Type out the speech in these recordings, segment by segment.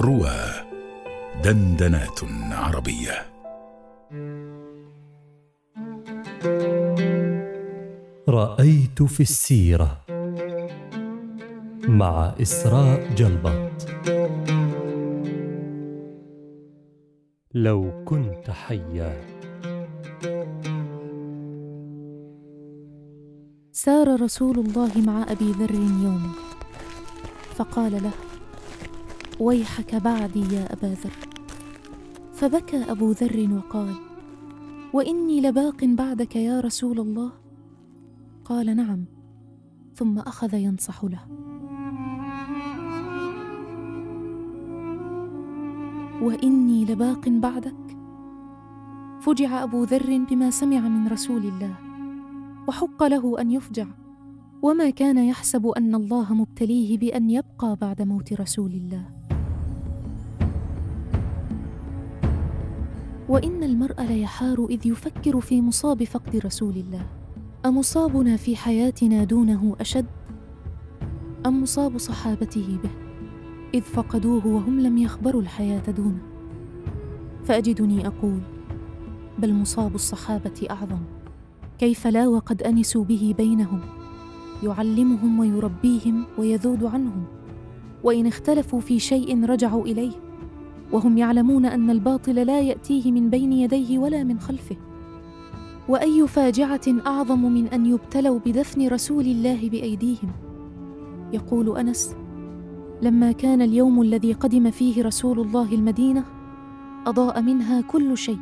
روى دندنات عربية. رأيت في السيرة مع إسراء جلبط لو كنت حيا. سار رسول الله مع أبي ذر يوما فقال له ويحك بعدي يا أبا ذر. فبكى أبو ذر وقال وإني لباق بعدك يا رسول الله؟ قال نعم ثم أخذ ينصح له. وإني لباق بعدك؟ فجع أبو ذر بما سمع من رسول الله وحق له أن يفجع. وما كان يحسب أن الله مبتليه بأن يبقى بعد موت رسول الله. وإن المرء ليحار إذ يفكر في مصاب فقد رسول الله. أمصابنا في حياتنا دونه أشد؟ أم مصاب صحابته به؟ إذ فقدوه وهم لم يخبروا الحياة دونه. فأجدني أقول بل مصاب الصحابة أعظم. كيف لا وقد أنسوا به بينهم؟ يعلمهم ويربيهم ويذود عنهم وإن اختلفوا في شيء رجعوا إليه وهم يعلمون أن الباطل لا يأتيه من بين يديه ولا من خلفه. وأي فاجعة أعظم من أن يبتلوا بدفن رسول الله بأيديهم؟ يقول أنس لما كان اليوم الذي قدم فيه رسول الله المدينة أضاء منها كل شيء.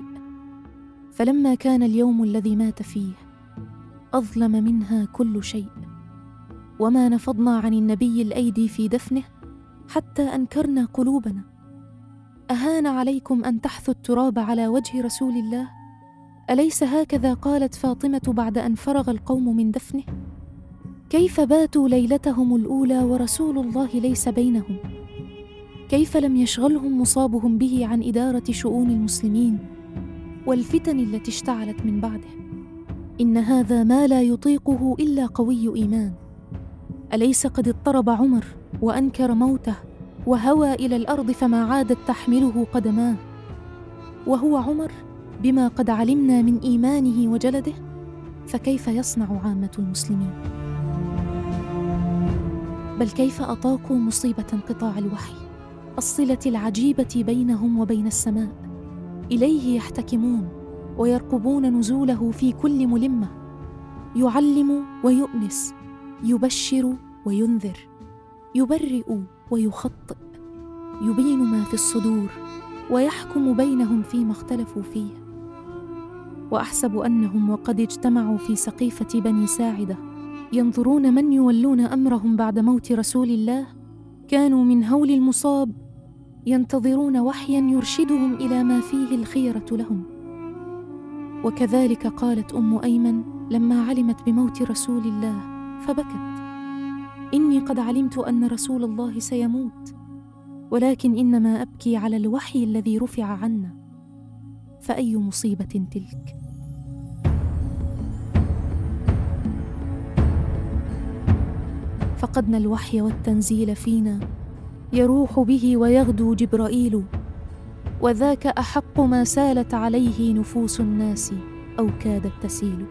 فلما كان اليوم الذي مات فيه أظلم منها كل شيء. وما نفضنا عن النبي الأيدي في دفنه حتى أنكرنا قلوبنا. أهان عليكم أن تحثوا التراب على وجه رسول الله؟ أليس هكذا قالت فاطمة بعد أن فرغ القوم من دفنه؟ كيف باتوا ليلتهم الأولى ورسول الله ليس بينهم؟ كيف لم يشغلهم مصابهم به عن إدارة شؤون المسلمين والفتن التي اشتعلت من بعده؟ إن هذا ما لا يطيقه إلا قوي إيمان. أليس قد اضطرب عمر وأنكر موته وهوى إلى الأرض فما عادت تحمله قدماه؟ وهو عمر بما قد علمنا من إيمانه وجلده؟ فكيف يصنع عامة المسلمين؟ بل كيف أطاقوا مصيبة انقطاع الوحي؟ الصلة العجيبة بينهم وبين السماء؟ إليه يحتكمون ويرقبون نزوله في كل ملمة؟ يعلم ويؤنس يبشر وينذر يبرئ ويخطئ يبين ما في الصدور ويحكم بينهم فيما اختلفوا فيه. وأحسب أنهم وقد اجتمعوا في سقيفة بني ساعدة ينظرون من يولون أمرهم بعد موت رسول الله كانوا من هول المصاب ينتظرون وحيا يرشدهم إلى ما فيه الخيرة لهم. وكذلك قالت أم أيمن لما علمت بموت رسول الله فبكت. إني قد علمت أن رسول الله سيموت ولكن إنما أبكي على الوحي الذي رفع عنا. فأي مصيبة تلك؟ فقدنا الوحي والتنزيل فينا يروح به ويغدو جبرائيل وذاك أحق ما سالت عليه نفوس الناس أو كادت تسيل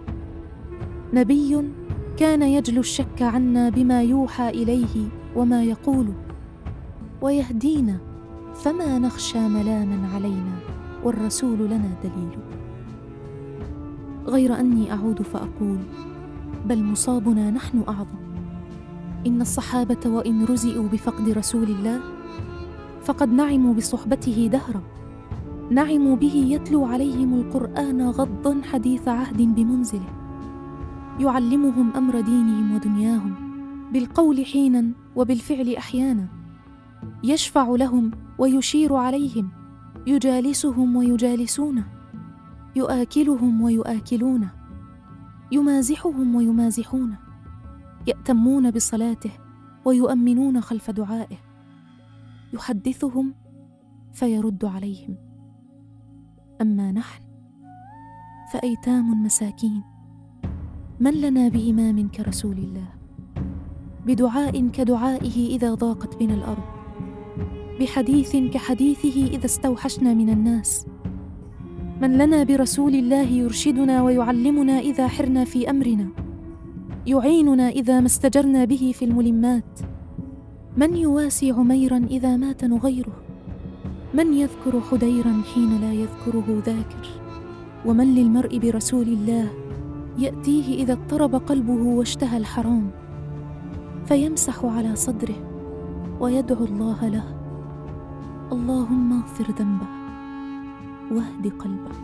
نبي كان يجلو الشك عنا بما يوحى إليه وما يقول. ويهدينا فما نخشى ملاما علينا والرسول لنا دليل. غير أني أعود فأقول بل مصابنا نحن أعظم. إن الصحابة وإن رزئوا بفقد رسول الله فقد نعموا بصحبته دهرا. نعموا به يتلو عليهم القرآن غضا حديث عهد بمنزله. يعلمهم أمر دينهم ودنياهم بالقول حينا وبالفعل أحيانا. يشفع لهم ويشير عليهم يجالسهم ويجالسونه يؤاكلهم ويؤاكلونه يمازحهم ويمازحونه يأتمون بصلاته ويؤمنون خلف دعائه. يحدثهم فيرد عليهم. أما نحن فأيتام مساكين. من لنا بإمام كرسول الله؟ بدعاء كدعائه إذا ضاقت بنا الأرض. بحديث كحديثه إذا استوحشنا من الناس. من لنا برسول الله يرشدنا ويعلمنا إذا حرنا في أمرنا. يعيننا إذا ما استجرنا به في الملمات. من يواسي عميرا إذا مات نغيره؟ من يذكر حديرا حين لا يذكره ذاكر؟ ومن للمرء برسول الله؟ يأتيه إذا اضطرب قلبه واشتهى الحرام فيمسح على صدره ويدعو الله له. اللهم اغفر ذنبه واهد قلبه.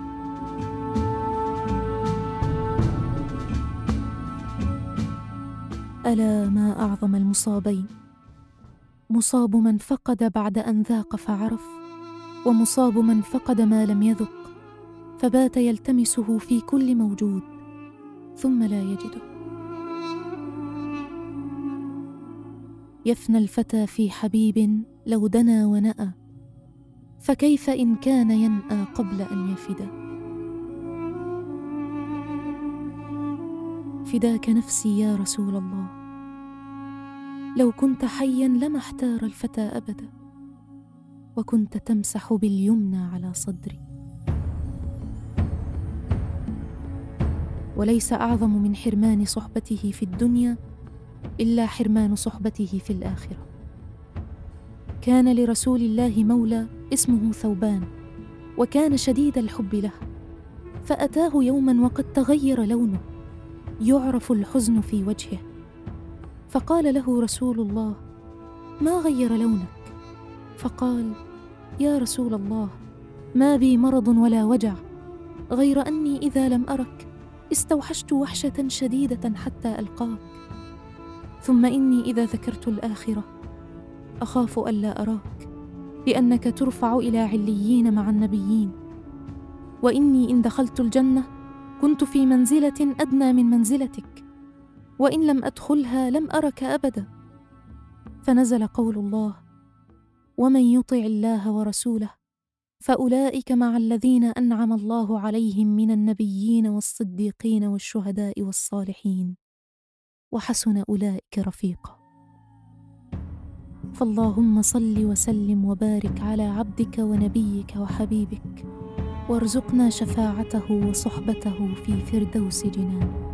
ألا ما أعظم المصابين؟ مصاب من فقد بعد أن ذاق فعرف ومصاب من فقد ما لم يذق فبات يلتمسه في كل موجود. ثم لا يجده. يفنى الفتى في حبيب لو دنا ونأى فكيف إن كان ينأى قبل أن يفدا فداك نفسي يا رسول الله لو كنت حيا لما احتار الفتى أبدا وكنت تمسح باليمنى على صدري. وليس أعظم من حرمان صحبته في الدنيا إلا حرمان صحبته في الآخرة. كان لرسول الله مولى اسمه ثوبان وكان شديد الحب له فأتاه يوما وقد تغير لونه يعرف الحزن في وجهه. فقال له رسول الله ما غير لونك؟ فقال يا رسول الله ما بي مرض ولا وجع غير أني إذا لم أرك استوحشت وحشة شديدة حتى ألقاك. ثم إني إذا ذكرت الآخرة أخاف الا أراك لأنك ترفع إلى عليين مع النبيين. وإني إن دخلت الجنة كنت في منزلة أدنى من منزلتك وإن لم أدخلها لم أرك أبدا. فنزل قول الله ومن يطع الله ورسوله فأولئك مع الذين أنعم الله عليهم من النبيين والصديقين والشهداء والصالحين. وحسن أولئك رفيقا. فاللهم صل وسلم وبارك على عبدك ونبيك وحبيبك وارزقنا شفاعته وصحبته في فردوس جنانك